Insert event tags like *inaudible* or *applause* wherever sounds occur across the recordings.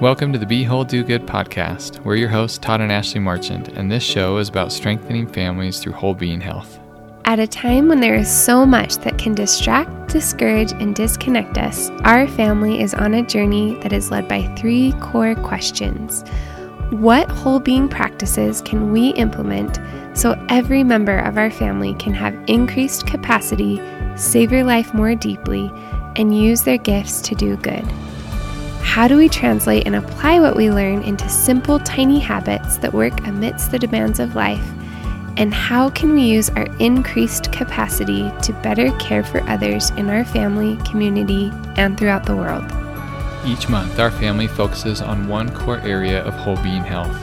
Welcome to the Be Whole Do Good podcast. We're your hosts, Todd and Ashley Marchand, and this show is about strengthening families through whole being health. At a time when there is so much that can distract, discourage, and disconnect us, our family is on a journey that is led by three core questions. What whole being practices can we implement so every member of our family can have increased capacity, savor life more deeply, and use their gifts to do good? How do we translate and apply what we learn into simple, tiny habits that work amidst the demands of life? And how can we use our increased capacity to better care for others in our family, community, and throughout the world? Each month, our family focuses on one core area of whole being health.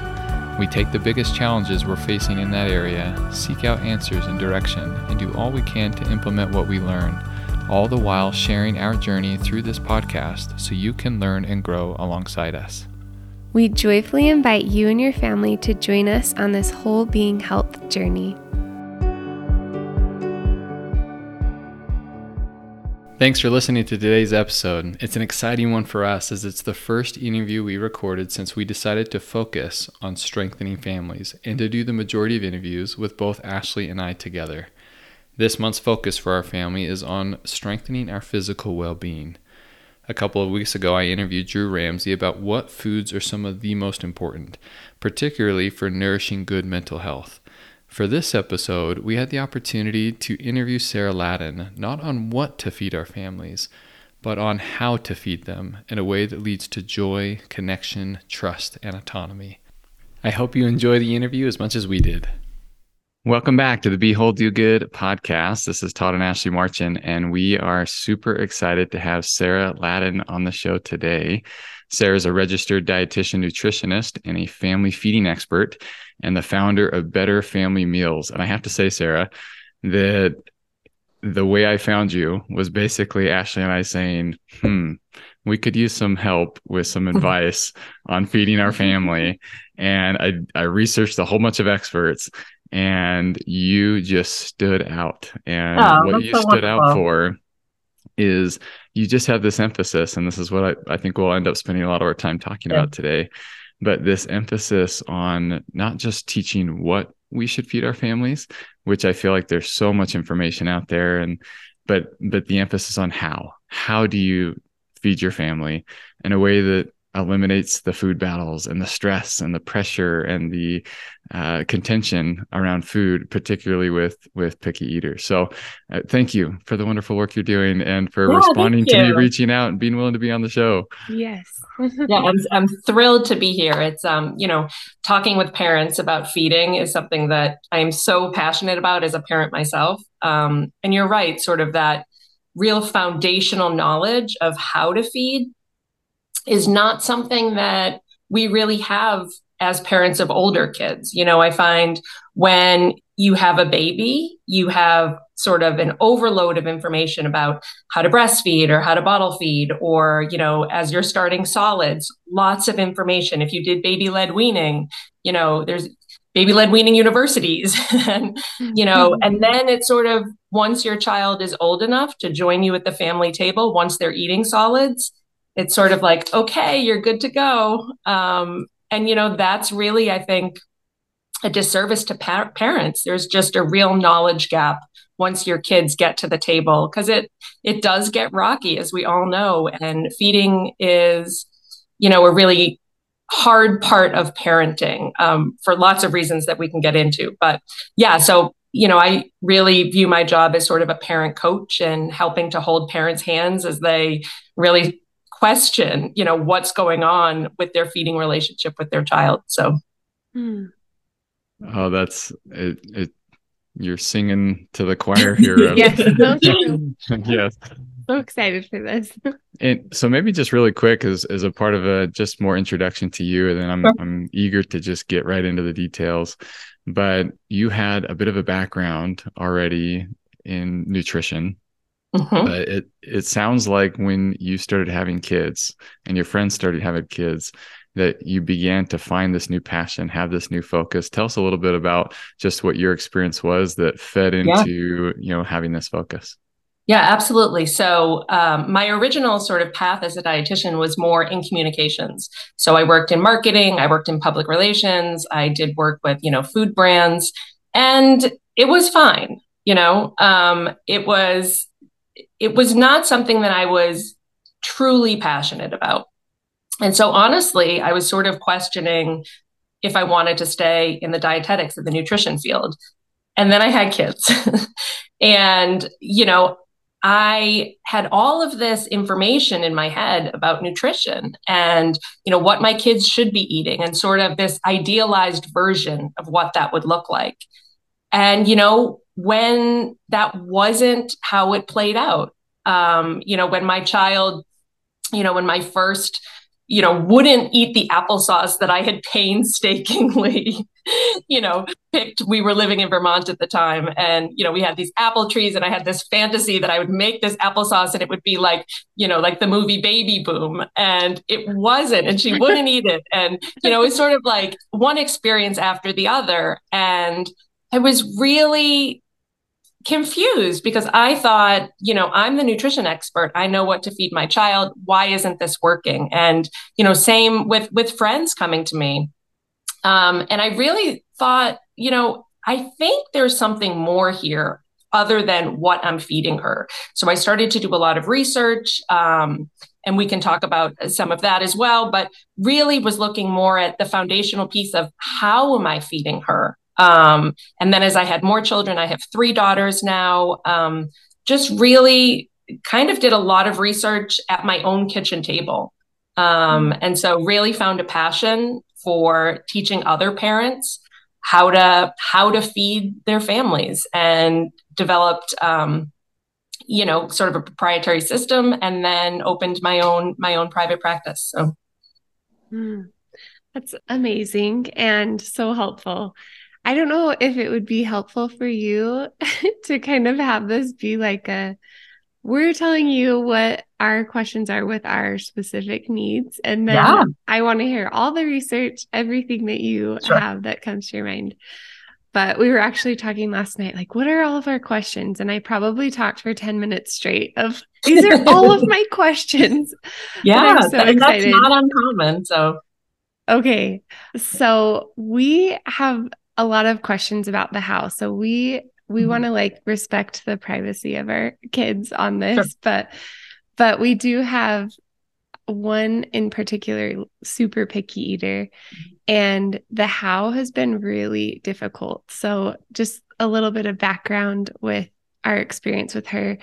We take the biggest challenges we're facing in that area, seek out answers and direction, and do all we can to implement what we learn, all the while sharing our journey through this podcast so you can learn and grow alongside us. We joyfully invite you and your family to join us on this whole being health journey. Thanks for listening to today's episode. It's an exciting one for us as it's the first interview we recorded since we decided to focus on strengthening families and to do the majority of interviews with both Ashley and I together. This month's focus for our family is on strengthening our physical well being. A couple of weeks ago, I interviewed Drew Ramsey about what foods are some of the most important, particularly for nourishing good mental health. For this episode, we had the opportunity to interview Sarah Ladden not on what to feed our families, but on how to feed them in a way that leads to joy, connection, trust, and autonomy. I hope you enjoy the interview as much as we did. Welcome back to the Be Whole Do Good podcast. This is Todd and Ashley Marchand, and we are super excited to have Sarah Ladden on the show today. Sarah is a registered dietitian nutritionist and a family feeding expert, and the founder of Better Family Meals. And I have to say, Sarah, that the way I found you was basically Ashley and I saying, hmm, we could use some help with some *laughs* advice on feeding our family. And I, I researched a whole bunch of experts and you just stood out. And oh, what you so stood wonderful. out for is you just have this emphasis, and this is what I, I think we'll end up spending a lot of our time talking yeah. about today. But this emphasis on not just teaching what we should feed our families, which I feel like there's so much information out there, and but but the emphasis on how. How do you feed your family in a way that eliminates the food battles and the stress and the pressure and the uh, contention around food, particularly with with picky eaters. So, uh, thank you for the wonderful work you're doing and for yeah, responding to me, reaching out, and being willing to be on the show. Yes. *laughs* yeah, I'm I'm thrilled to be here. It's um, you know, talking with parents about feeding is something that I am so passionate about as a parent myself. Um, and you're right, sort of that real foundational knowledge of how to feed is not something that we really have as parents of older kids. You know, I find when you have a baby, you have sort of an overload of information about how to breastfeed or how to bottle feed, or, you know, as you're starting solids, lots of information. If you did baby led weaning, you know, there's baby led weaning universities. *laughs* and, you know, mm-hmm. and then it's sort of once your child is old enough to join you at the family table, once they're eating solids, it's sort of like, okay, you're good to go. Um, and, you know, that's really, I think, a disservice to pa- parents. There's just a real knowledge gap once your kids get to the table because it it does get rocky as we all know and feeding is you know a really hard part of parenting um, for lots of reasons that we can get into but yeah so you know i really view my job as sort of a parent coach and helping to hold parents hands as they really question you know what's going on with their feeding relationship with their child so. Hmm. oh that's it, it you're singing to the choir *laughs* here. Yes. *laughs* Yes so excited for this *laughs* and so maybe just really quick as, as a part of a just more introduction to you and then I'm, sure. I'm eager to just get right into the details but you had a bit of a background already in nutrition Mm-hmm. But it it sounds like when you started having kids and your friends started having kids that you began to find this new passion, have this new focus. Tell us a little bit about just what your experience was that fed into, yeah. you know, having this focus. Yeah, absolutely. So, um, my original sort of path as a dietitian was more in communications. So, I worked in marketing, I worked in public relations, I did work with, you know, food brands, and it was fine. You know, um, it was it was not something that I was truly passionate about. And so, honestly, I was sort of questioning if I wanted to stay in the dietetics or the nutrition field. And then I had kids. *laughs* and, you know, I had all of this information in my head about nutrition and you know what my kids should be eating and sort of this idealized version of what that would look like. And you know when that wasn't how it played out. Um, you know when my child, you know when my first you know, wouldn't eat the applesauce that I had painstakingly, *laughs* you know, picked. We were living in Vermont at the time. And, you know, we had these apple trees, and I had this fantasy that I would make this applesauce and it would be like, you know, like the movie Baby Boom. And it wasn't. And she *laughs* wouldn't eat it. And, you know, it's sort of like one experience after the other. And I was really confused because I thought, you know, I'm the nutrition expert. I know what to feed my child. Why isn't this working? And, you know, same with with friends coming to me. Um, and I really thought, you know, I think there's something more here other than what I'm feeding her. So I started to do a lot of research. Um, and we can talk about some of that as well, but really was looking more at the foundational piece of how am I feeding her? Um, and then as I had more children, I have three daughters now, um, just really kind of did a lot of research at my own kitchen table. Um, mm. and so really found a passion for teaching other parents how to how to feed their families and developed um, you know sort of a proprietary system and then opened my own my own private practice. So. Mm, that's amazing and so helpful I don't know if it would be helpful for you *laughs* to kind of have this be like a we're telling you what our questions are with our specific needs. And then yeah. I want to hear all the research, everything that you sure. have that comes to your mind. But we were actually talking last night, like, what are all of our questions? And I probably talked for 10 minutes straight of these are all of my *laughs* questions. Yeah, so that's not uncommon. So Okay. So we have a lot of questions about the house. So we we mm-hmm. want to like respect the privacy of our kids on this, sure. but but we do have one in particular super picky eater and the how has been really difficult. So just a little bit of background with our experience with her.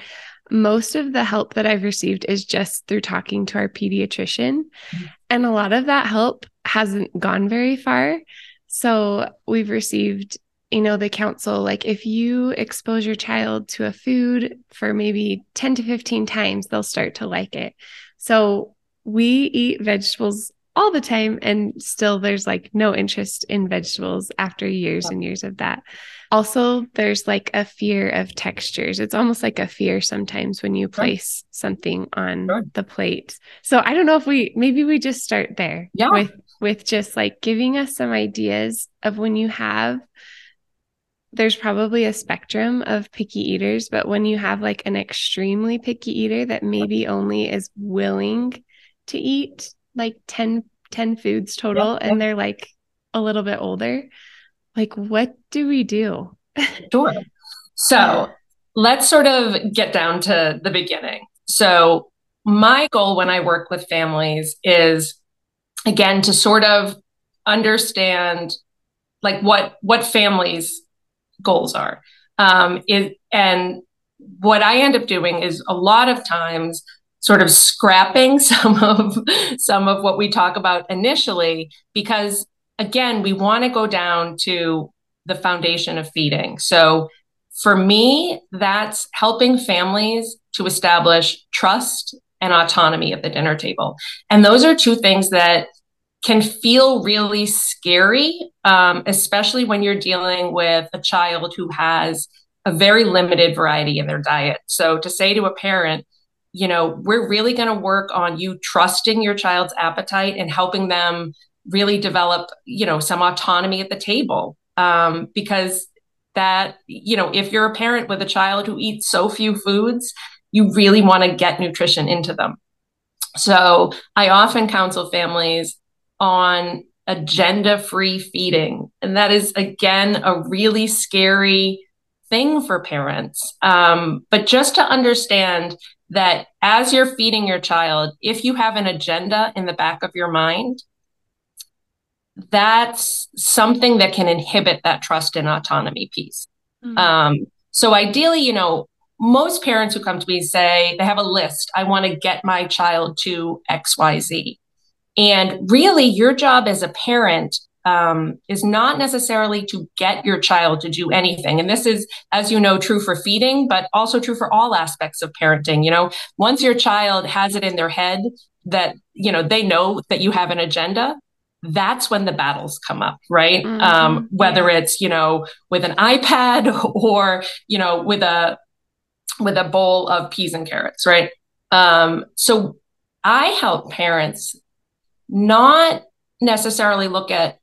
Most of the help that I've received is just through talking to our pediatrician. Mm-hmm. And a lot of that help hasn't gone very far. So we've received, you know, the counsel like if you expose your child to a food for maybe 10 to 15 times, they'll start to like it. So we eat vegetables all the time and still there's like no interest in vegetables after years and years of that. Also, there's like a fear of textures. It's almost like a fear sometimes when you place something on sure. the plate. So I don't know if we maybe we just start there yeah. with with just like giving us some ideas of when you have there's probably a spectrum of picky eaters, but when you have like an extremely picky eater that maybe only is willing to eat like 10, 10 foods total and they're like a little bit older, like what do we do? sure. So let's sort of get down to the beginning. So, my goal when I work with families is again to sort of understand like what what families goals are um is and what i end up doing is a lot of times sort of scrapping *laughs* some of some of what we talk about initially because again we want to go down to the foundation of feeding so for me that's helping families to establish trust and autonomy at the dinner table. And those are two things that can feel really scary, um, especially when you're dealing with a child who has a very limited variety in their diet. So to say to a parent, you know, we're really going to work on you trusting your child's appetite and helping them really develop, you know, some autonomy at the table. Um, because that, you know, if you're a parent with a child who eats so few foods, you really want to get nutrition into them. So I often counsel families on agenda free feeding. And that is, again, a really scary thing for parents. Um, but just to understand that as you're feeding your child, if you have an agenda in the back of your mind, that's something that can inhibit that trust and autonomy piece. Mm-hmm. Um, so ideally, you know, most parents who come to me say they have a list. I want to get my child to XYZ. And really, your job as a parent um, is not necessarily to get your child to do anything. And this is, as you know, true for feeding, but also true for all aspects of parenting. You know, once your child has it in their head that, you know, they know that you have an agenda, that's when the battles come up, right? Mm-hmm. Um, whether it's, you know, with an iPad *laughs* or, you know, with a, with a bowl of peas and carrots, right? Um, so I help parents not necessarily look at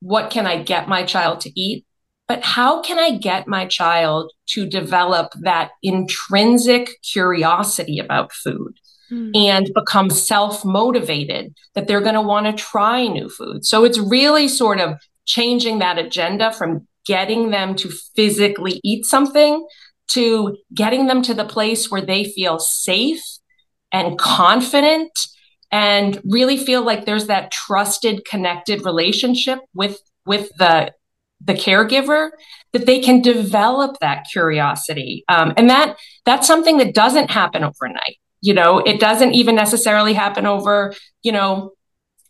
what can I get my child to eat, but how can I get my child to develop that intrinsic curiosity about food? Mm. And become self motivated that they're going to want to try new food. So it's really sort of changing that agenda from getting them to physically eat something to getting them to the place where they feel safe and confident and really feel like there's that trusted connected relationship with with the the caregiver that they can develop that curiosity um, and that that's something that doesn't happen overnight you know it doesn't even necessarily happen over you know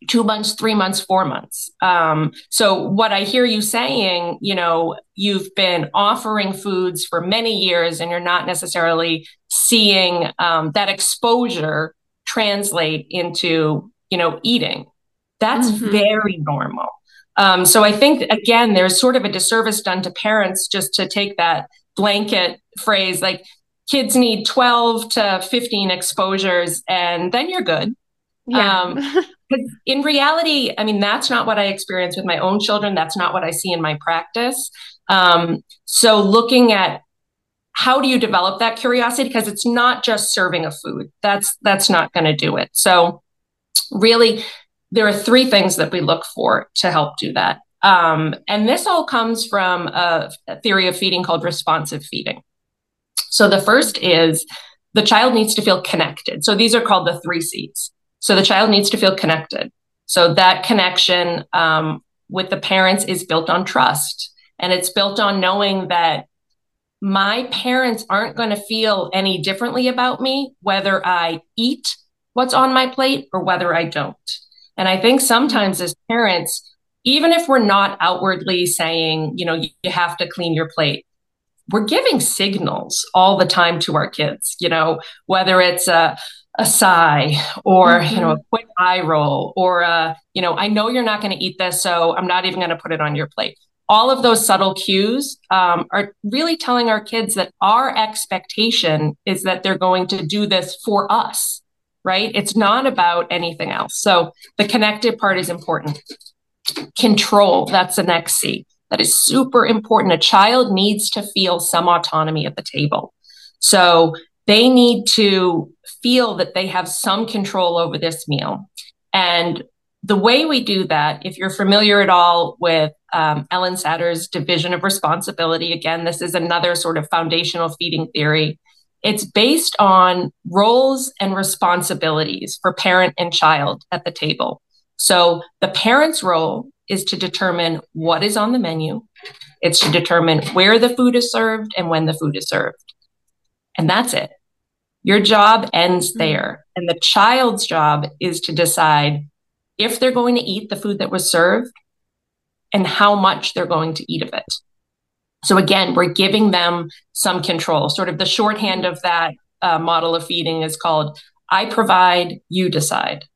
two months, three months, four months. Um, so, what I hear you saying, you know, you've been offering foods for many years and you're not necessarily seeing um, that exposure translate into, you know, eating. That's mm-hmm. very normal. Um, so, I think, again, there's sort of a disservice done to parents just to take that blanket phrase like, kids need 12 to 15 exposures and then you're good yeah. Um, *laughs* in reality, I mean, that's not what I experience with my own children. That's not what I see in my practice. Um, so looking at how do you develop that curiosity? Because it's not just serving a food. That's that's not going to do it. So really, there are three things that we look for to help do that. Um, and this all comes from a, a theory of feeding called responsive feeding. So the first is the child needs to feel connected. So these are called the three C's. So the child needs to feel connected. So that connection um, with the parents is built on trust. And it's built on knowing that my parents aren't going to feel any differently about me, whether I eat what's on my plate or whether I don't. And I think sometimes as parents, even if we're not outwardly saying, you know, you have to clean your plate, we're giving signals all the time to our kids, you know, whether it's a, a sigh or mm-hmm. you know a mm-hmm. quick eye roll or a you know i know you're not going to eat this so i'm not even going to put it on your plate all of those subtle cues um, are really telling our kids that our expectation is that they're going to do this for us right it's not about anything else so the connected part is important control that's the next c that is super important a child needs to feel some autonomy at the table so they need to feel that they have some control over this meal. And the way we do that, if you're familiar at all with um, Ellyn Satter's division of responsibility, again, this is another sort of foundational feeding theory. It's based on roles and responsibilities for parent and child at the table. So the parent's role is to determine what is on the menu, it's to determine where the food is served and when the food is served. And that's it. Your job ends mm-hmm. there. And the child's job is to decide if they're going to eat the food that was served and how much they're going to eat of it. So again, we're giving them some control. Sort of the shorthand of that uh, model of feeding is called I provide, you decide.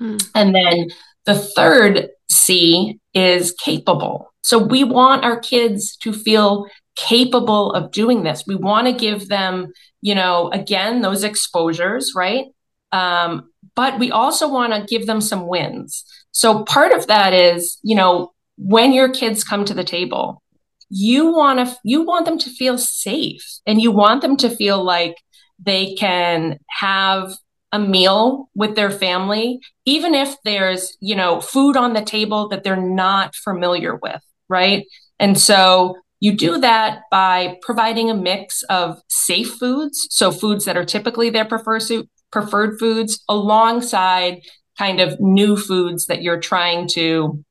Mm. And then the third C is capable. So we want our kids to feel capable of doing this. We want to give them, you know, again, those exposures, right? Um, but we also want to give them some wins. So part of that is, you know, when your kids come to the table, you want to you want them to feel safe and you want them to feel like they can have a meal with their family even if there's you know food on the table that they're not familiar with right? And so you do that by providing a mix of safe foods so foods that are typically their preferred preferred foods alongside kind of new foods that you're trying to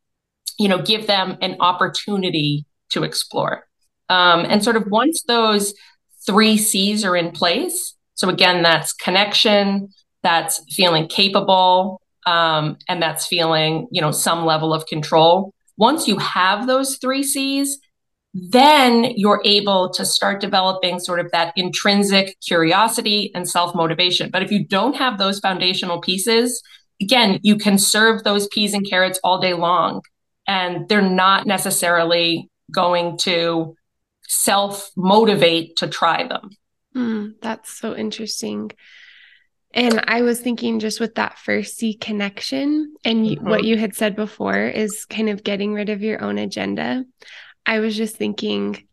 you know give them an opportunity to explore. Um, and sort of once those three c's are in place so again that's connection that's feeling capable um, and that's feeling you know some level of control. Once you have those three c's then you're able to start developing sort of that intrinsic curiosity and self motivation but if you don't have those foundational pieces again you can serve those peas and carrots all day long. And they're not necessarily going to self motivate to try them. Mm, that's so interesting and I was thinking just with that first C connection and mm-hmm. what you had said before is kind of getting rid of your own agenda. I was just thinking,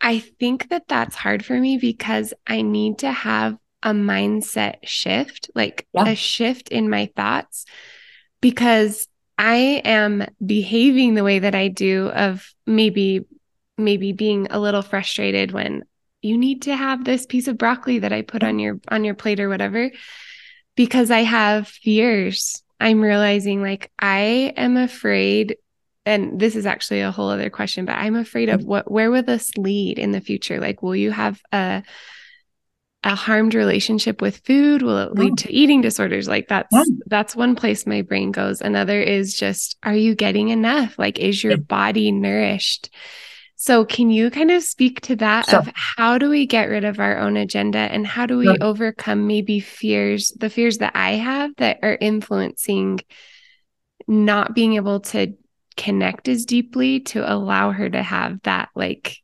I think that that's hard for me because I need to have a mindset shift, like yeah. a shift in my thoughts, because I am behaving the way that I do of maybe maybe being a little frustrated when you need to have this piece of broccoli that I put on mm-hmm. your on your plate or whatever because I have fears. I'm realizing like I am afraid and this is actually a whole other question but I'm afraid of mm-hmm. what where will this lead in the future? Like will you have a a harmed relationship with food? Will it lead oh. to eating disorders? Like that's yeah. that's one place my brain goes. Another is just are you getting enough? Like is your body nourished so, can you kind of speak to that sure. of how do we get rid of our own agenda and how do we sure. overcome maybe fears, the fears that I have that are influencing not being able to connect as deeply to allow her to have that like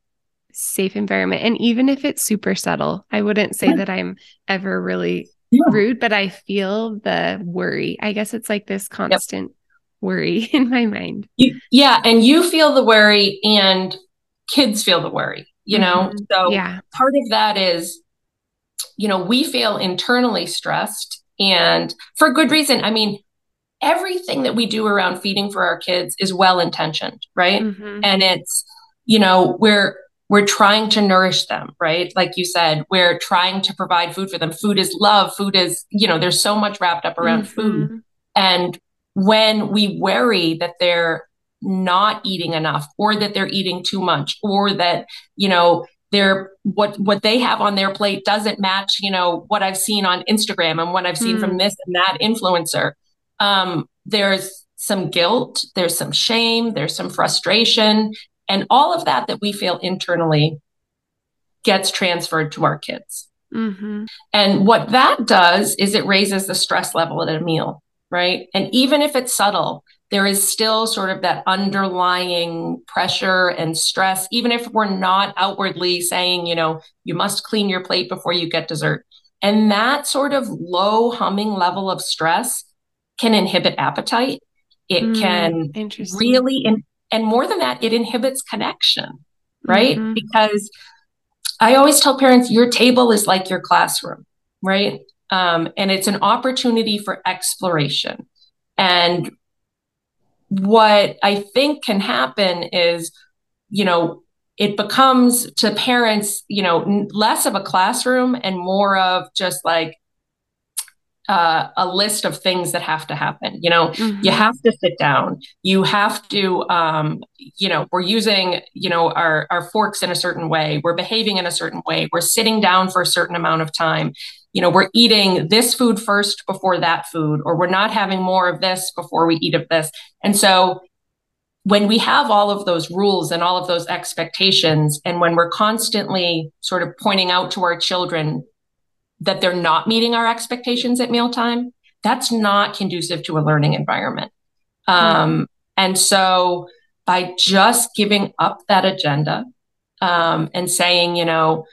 safe environment? And even if it's super subtle, I wouldn't say yeah. that I'm ever really yeah. rude, but I feel the worry. I guess it's like this constant. Yep. Worry *laughs* in my mind. You, yeah. And you feel the worry, and kids feel the worry, you know? Mm-hmm. So yeah. part of that is, you know, we feel internally stressed and for good reason. I mean, everything that we do around feeding for our kids is well intentioned, right? Mm-hmm. And it's, you know, we're we're trying to nourish them, right? Like you said, we're trying to provide food for them. Food is love. Food is, you know, there's so much wrapped up around mm-hmm. food. And when we worry that they're not eating enough or that they're eating too much or that you know they're what what they have on their plate doesn't match you know what i've seen on instagram and what i've seen mm. from hmm. this and that influencer um, there's some guilt there's some shame there's some frustration and all of that that we feel internally gets transferred to our kids mm-hmm. and what that does is it raises the stress level at a meal right and even if it's subtle there is still sort of that underlying pressure and stress, even if we're not outwardly saying, you know, you must clean your plate before you get dessert. And that sort of low humming level of stress can inhibit appetite. It mm, can really, in, and more than that, it inhibits connection, right? Mm-hmm. Because I always tell parents, your table is like your classroom, right? Um, and it's an opportunity for exploration. And what I think can happen is, you know, it becomes to parents, you know, less of a classroom and more of just like uh, a list of things that have to happen. You know, mm-hmm. you have to sit down. You have to, um, you know, we're using, you know, our our forks in a certain way. We're behaving in a certain way. We're sitting down for a certain amount of time. You know, we're eating this food first before that food, or we're not having more of this before we eat of this. And so, when we have all of those rules and all of those expectations, and when we're constantly sort of pointing out to our children that they're not meeting our expectations at mealtime, that's not conducive to a learning environment. Um, And so by just giving up that agenda um, and saying, you know,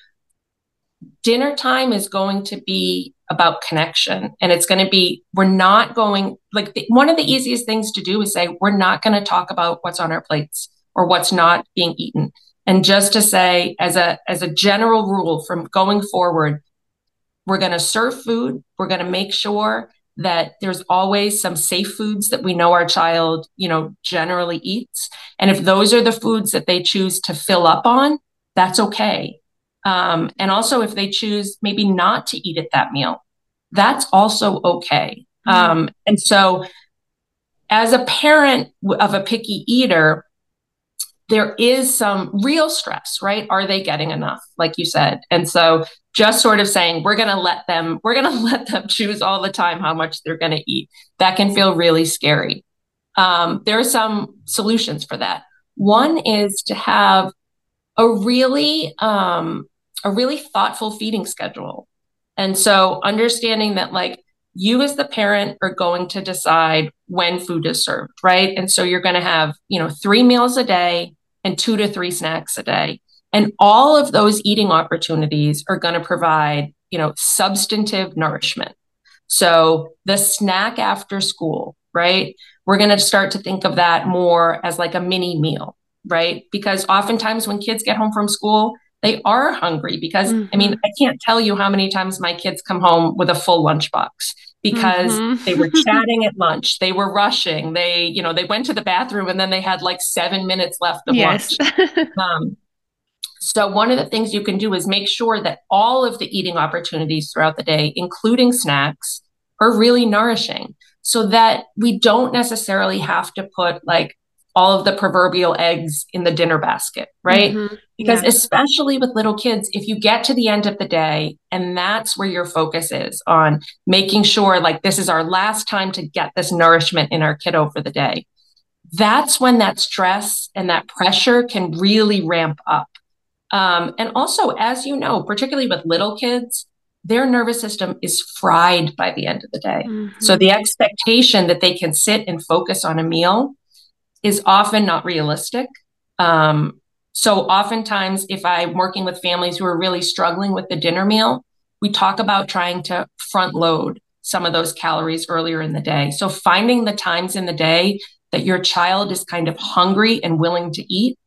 dinner time is going to be about connection and it's going to be we're not going like the, one of the easiest things to do is say we're not going to talk about what's on our plates or what's not being eaten And just to say, as a as a general rule from going forward, we're going to serve food. We're going to make sure that there's always some safe foods that we know our child, you know, generally eats. And if those are the foods that they choose to fill up on, that's okay. Um, and also, if they choose maybe not to eat at that meal, that's also okay. Mm-hmm. Um, and so, as a parent of a picky eater, there is some real stress, right? Are they getting enough, like you said? And so, just sort of saying we're going to let them *laughs* we're going to let them choose all the time how much they're going to eat. That can feel really scary. Um, there are some solutions for that. One is to have a really um, a really thoughtful feeding schedule. And so understanding that like you as the parent are going to decide when food is served right? And so you're going to have you know three meals a day and two to three snacks a day and all of those eating opportunities are going to provide, you know, substantive nourishment. So the snack after school, right? We're going to start to think of that more as like a mini meal, right? Because oftentimes when kids get home from school, they are hungry because mm-hmm. I mean, mm-hmm. I can't tell you how many times my kids come home with a full lunchbox because mm-hmm. they were chatting at lunch, they were rushing, they, you know, they went to the bathroom and then they had like seven minutes left of yes. lunch. *laughs* Um, so, one of the things you can do is make sure that all of the eating opportunities throughout the day, including snacks, are really nourishing so that we don't necessarily have to put like all of the proverbial eggs in the dinner basket, right? Mm-hmm. Because yeah. especially with little kids, if you get to the end of the day and that's where your focus is on making sure like this is our last time to get this nourishment in our kiddo for the day, that's when that stress and that pressure can really ramp up. Um, and also, as you know, particularly with little kids, their nervous system is fried by the end of the day. Mm-hmm. So the expectation that they can sit and focus on a meal is often not realistic. Um, so oftentimes, if I'm working with families who are really struggling with the dinner meal, we talk about trying to front load some of those calories earlier in the day. So finding the times in the day that your child is kind of hungry and willing to eat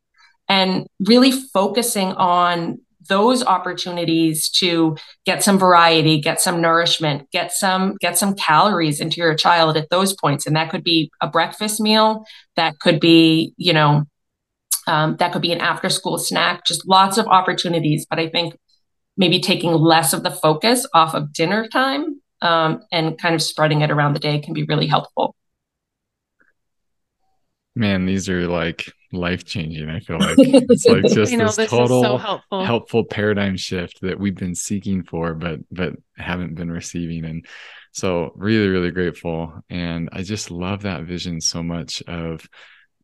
and really focusing on those opportunities to get some variety get some nourishment get some get some calories into your child at those points. And that could be a breakfast meal. That could be you know um, that could be an after school snack. Just lots of opportunities. But i think maybe taking less of the focus off of dinner time um, and kind of spreading it around the day can be really helpful. Man these are like life changing. I feel like *laughs* it's like just know, this, this total so helpful. helpful paradigm shift that we've been seeking for, but but haven't been receiving. And so really, really grateful. And I just love that vision so much of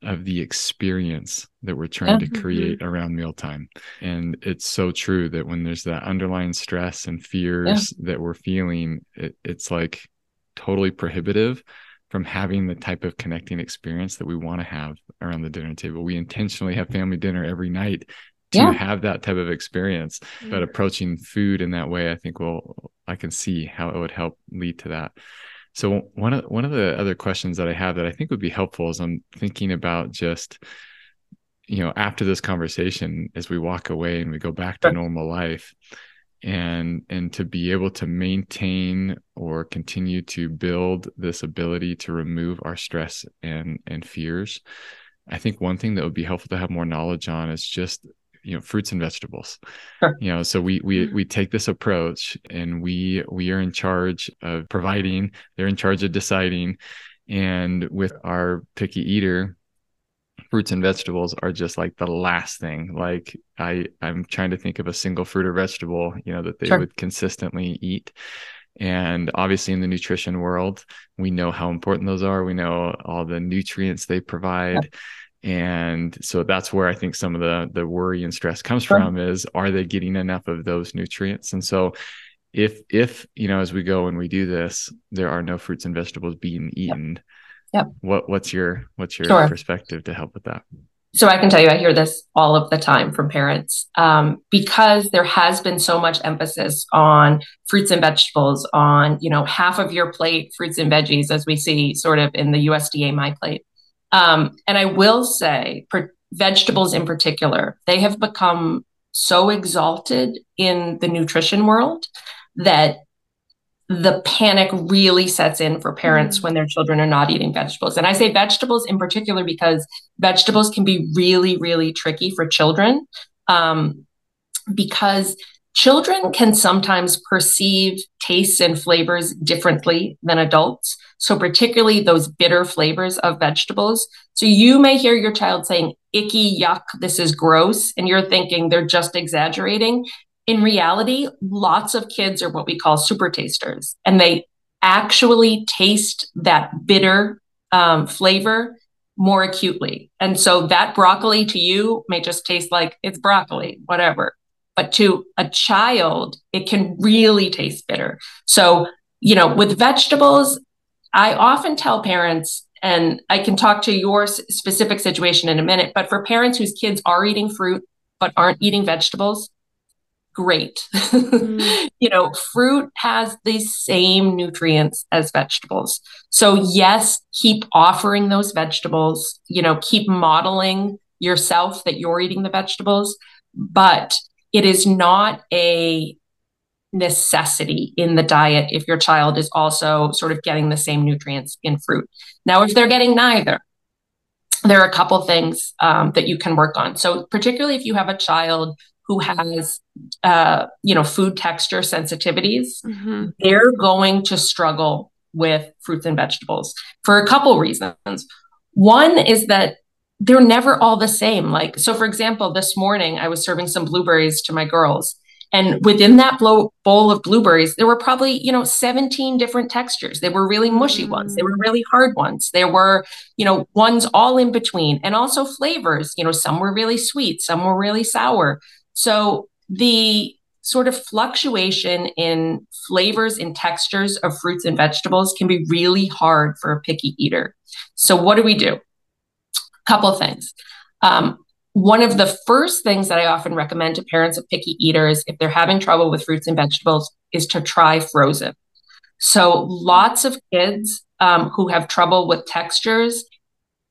of the experience that we're trying to create mm-hmm. around mealtime. And it's so true that when there's that underlying stress and fears yeah. that we're feeling, it, it's like totally prohibitive from having the type of connecting experience that we want to have around the dinner table. We intentionally have family dinner every night to yeah. have that type of experience. Mm-hmm. But approaching food in that way, I think will I can see how it would help lead to that. So one of one of the other questions that I have that I think would be helpful is I'm thinking about just you know after this conversation as we walk away and we go back to normal life and and to be able to maintain or continue to build this ability to remove our stress and and fears i think one thing that would be helpful to have more knowledge on is just you know fruits and vegetables. You know so we we mm-hmm. we take this approach and we we are in charge of providing they're in charge of deciding. And with our picky eater fruits and vegetables are just like the last thing. Like i i'm trying to think of a single fruit or vegetable you know that they sure. would consistently eat. And obviously in the nutrition world we know how important those are. We know all the nutrients they provide. And so that's where i think some of the the worry and stress comes sure. from is are they getting enough of those nutrients? And so if if you know as we go and we do this there are no fruits and vegetables being eaten yep Yep. What what's your what's your sure. perspective to help with that? So I can tell you, I hear this all of the time from parents um, because there has been so much emphasis on fruits and vegetables, on you know half of your plate fruits and veggies, as we see sort of in the USDA My Plate. Um, and I will say, per, vegetables in particular, they have become so exalted in the nutrition world that the panic really sets in for parents mm. when their children are not eating vegetables. And I say vegetables in particular because vegetables can be really, really tricky for children um, because children can sometimes perceive tastes and flavors differently than adults. So, particularly those bitter flavors of vegetables. So, you may hear your child saying, icky, yuck, this is gross. And you're thinking they're just exaggerating in reality, lots of kids are what we call super tasters, and they actually taste that bitter um, flavor more acutely. And so that broccoli to you may just taste like it's broccoli, whatever. But to a child, it can really taste bitter. So, you know, with vegetables, I often tell parents, and I can talk to your specific situation in a minute, but for parents whose kids are eating fruit but aren't eating vegetables, great. Mm. *laughs* you know, fruit has the same nutrients as vegetables. So, yes, keep offering those vegetables, you know, keep modeling yourself that you're eating the vegetables, but it is not a necessity in the diet if your child is also sort of getting the same nutrients in fruit. Now, if they're getting neither, there are a couple things um, that you can work on. So, particularly if you have a child who has uh, you know food texture sensitivities mm-hmm. they're going to struggle with fruits and vegetables for a couple reasons. One is that they're never all the same. Like so for example this morning i was serving some blueberries to my girls and within that bowl of blueberries there were probably you know 17 different textures. There were really mushy ones. There were mm. really hard ones. There were you know ones all in between. And also flavors you know some were really sweet some were really sour so the sort of fluctuation in flavors and textures of fruits and vegetables can be really hard for a picky eater. So what do we do? A couple of things. Um, one of the first things that I often recommend to parents of picky eaters, if they're having trouble with fruits and vegetables, is to try frozen. So lots of kids um, who have trouble with textures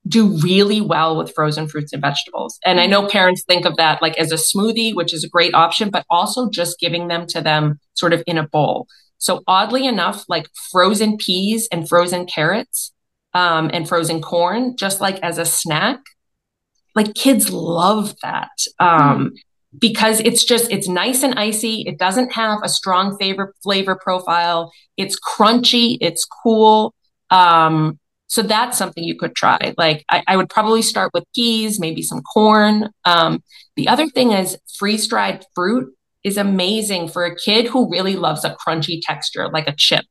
do really well with frozen fruits and vegetables. And I know parents think of that like as a smoothie, which is a great option, but also just giving them to them sort of in a bowl. So oddly enough, like frozen peas and frozen carrots um, and frozen corn, just like as a snack, like kids love that. Um, mm. Because it's just it's nice and icy. It doesn't have a strong flavor flavor profile. It's crunchy. It's cool. Um, so that's something you could try. Like I, I would probably start with peas, maybe some corn. Um, the other thing is freeze dried fruit is amazing for a kid who really loves a crunchy texture, like a chip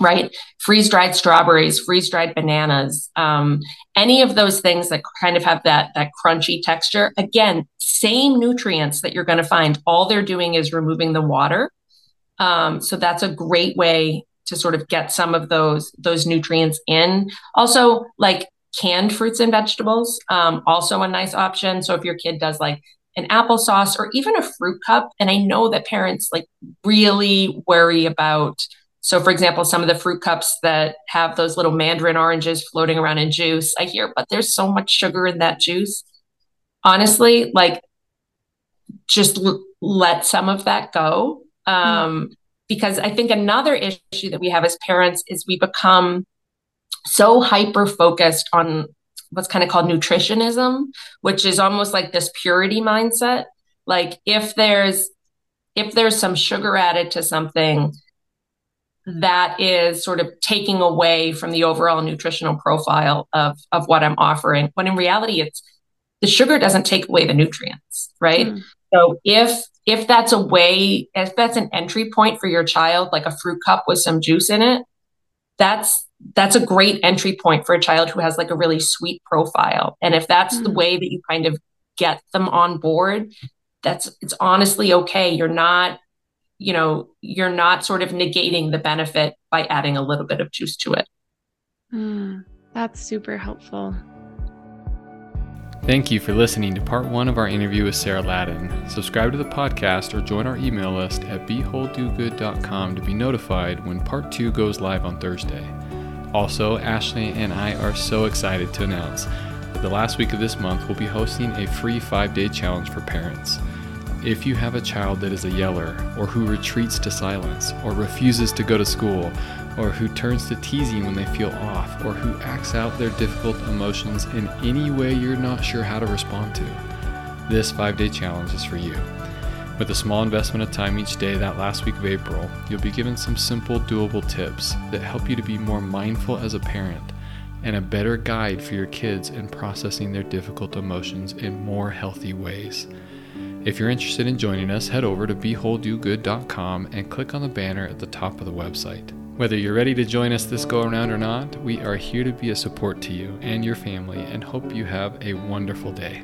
right? Freeze dried strawberries, freeze dried bananas, um, any of those things that kind of have that that crunchy texture. Again, same nutrients that you're going to find. All they're doing is removing the water. Um, so that's a great way to sort of get some of those those nutrients in. Also, like canned fruits and vegetables, um, also a nice option. So if your kid does like an applesauce or even a fruit cup, and I know that parents like really worry about. So, for example, some of the fruit cups that have those little mandarin oranges floating around in juice, I hear, but there's so much sugar in that juice. Honestly, like just l- let some of that go. Um, mm because I think another issue that we have as parents is we become so hyper focused on what's kind of called nutritionism, which is almost like this purity mindset. Like if there's if there's some sugar added to something that is sort of taking away from the overall nutritional profile of of what I'm offering, when in reality it's the sugar doesn't take away the nutrients, right? Mm. So if if that's a way, if that's an entry point for your child, like a fruit cup with some juice in it, that's that's a great entry point for a child who has like a really sweet profile. And if that's mm-hmm. the way that you kind of get them on board, that's it's honestly okay. You're not, you know, you're not sort of negating the benefit by adding a little bit of juice to it. Mm, that's super helpful. Thank you for listening to part one of our interview with Sarah Ladden. Subscribe to the podcast or join our email list at bewholedogood.com to be notified when part two goes live on Thursday. Also, Ashley and I are so excited to announce that The last week of this month, we'll be hosting a free five day challenge for parents. If you have a child that is a yeller, or who retreats to silence, or refuses to go to school, or who turns to teasing when they feel off, or who acts out their difficult emotions in any way you're not sure how to respond to, this five day challenge is for you. With a small investment of time each day that last week of April, you'll be given some simple, doable tips that help you to be more mindful as a parent and a better guide for your kids in processing their difficult emotions in more healthy ways. If you're interested in joining us, head over to bewholedogood.com and click on the banner at the top of the website. Whether you're ready to join us this go around or not, we are here to be a support to you and your family and hope you have a wonderful day.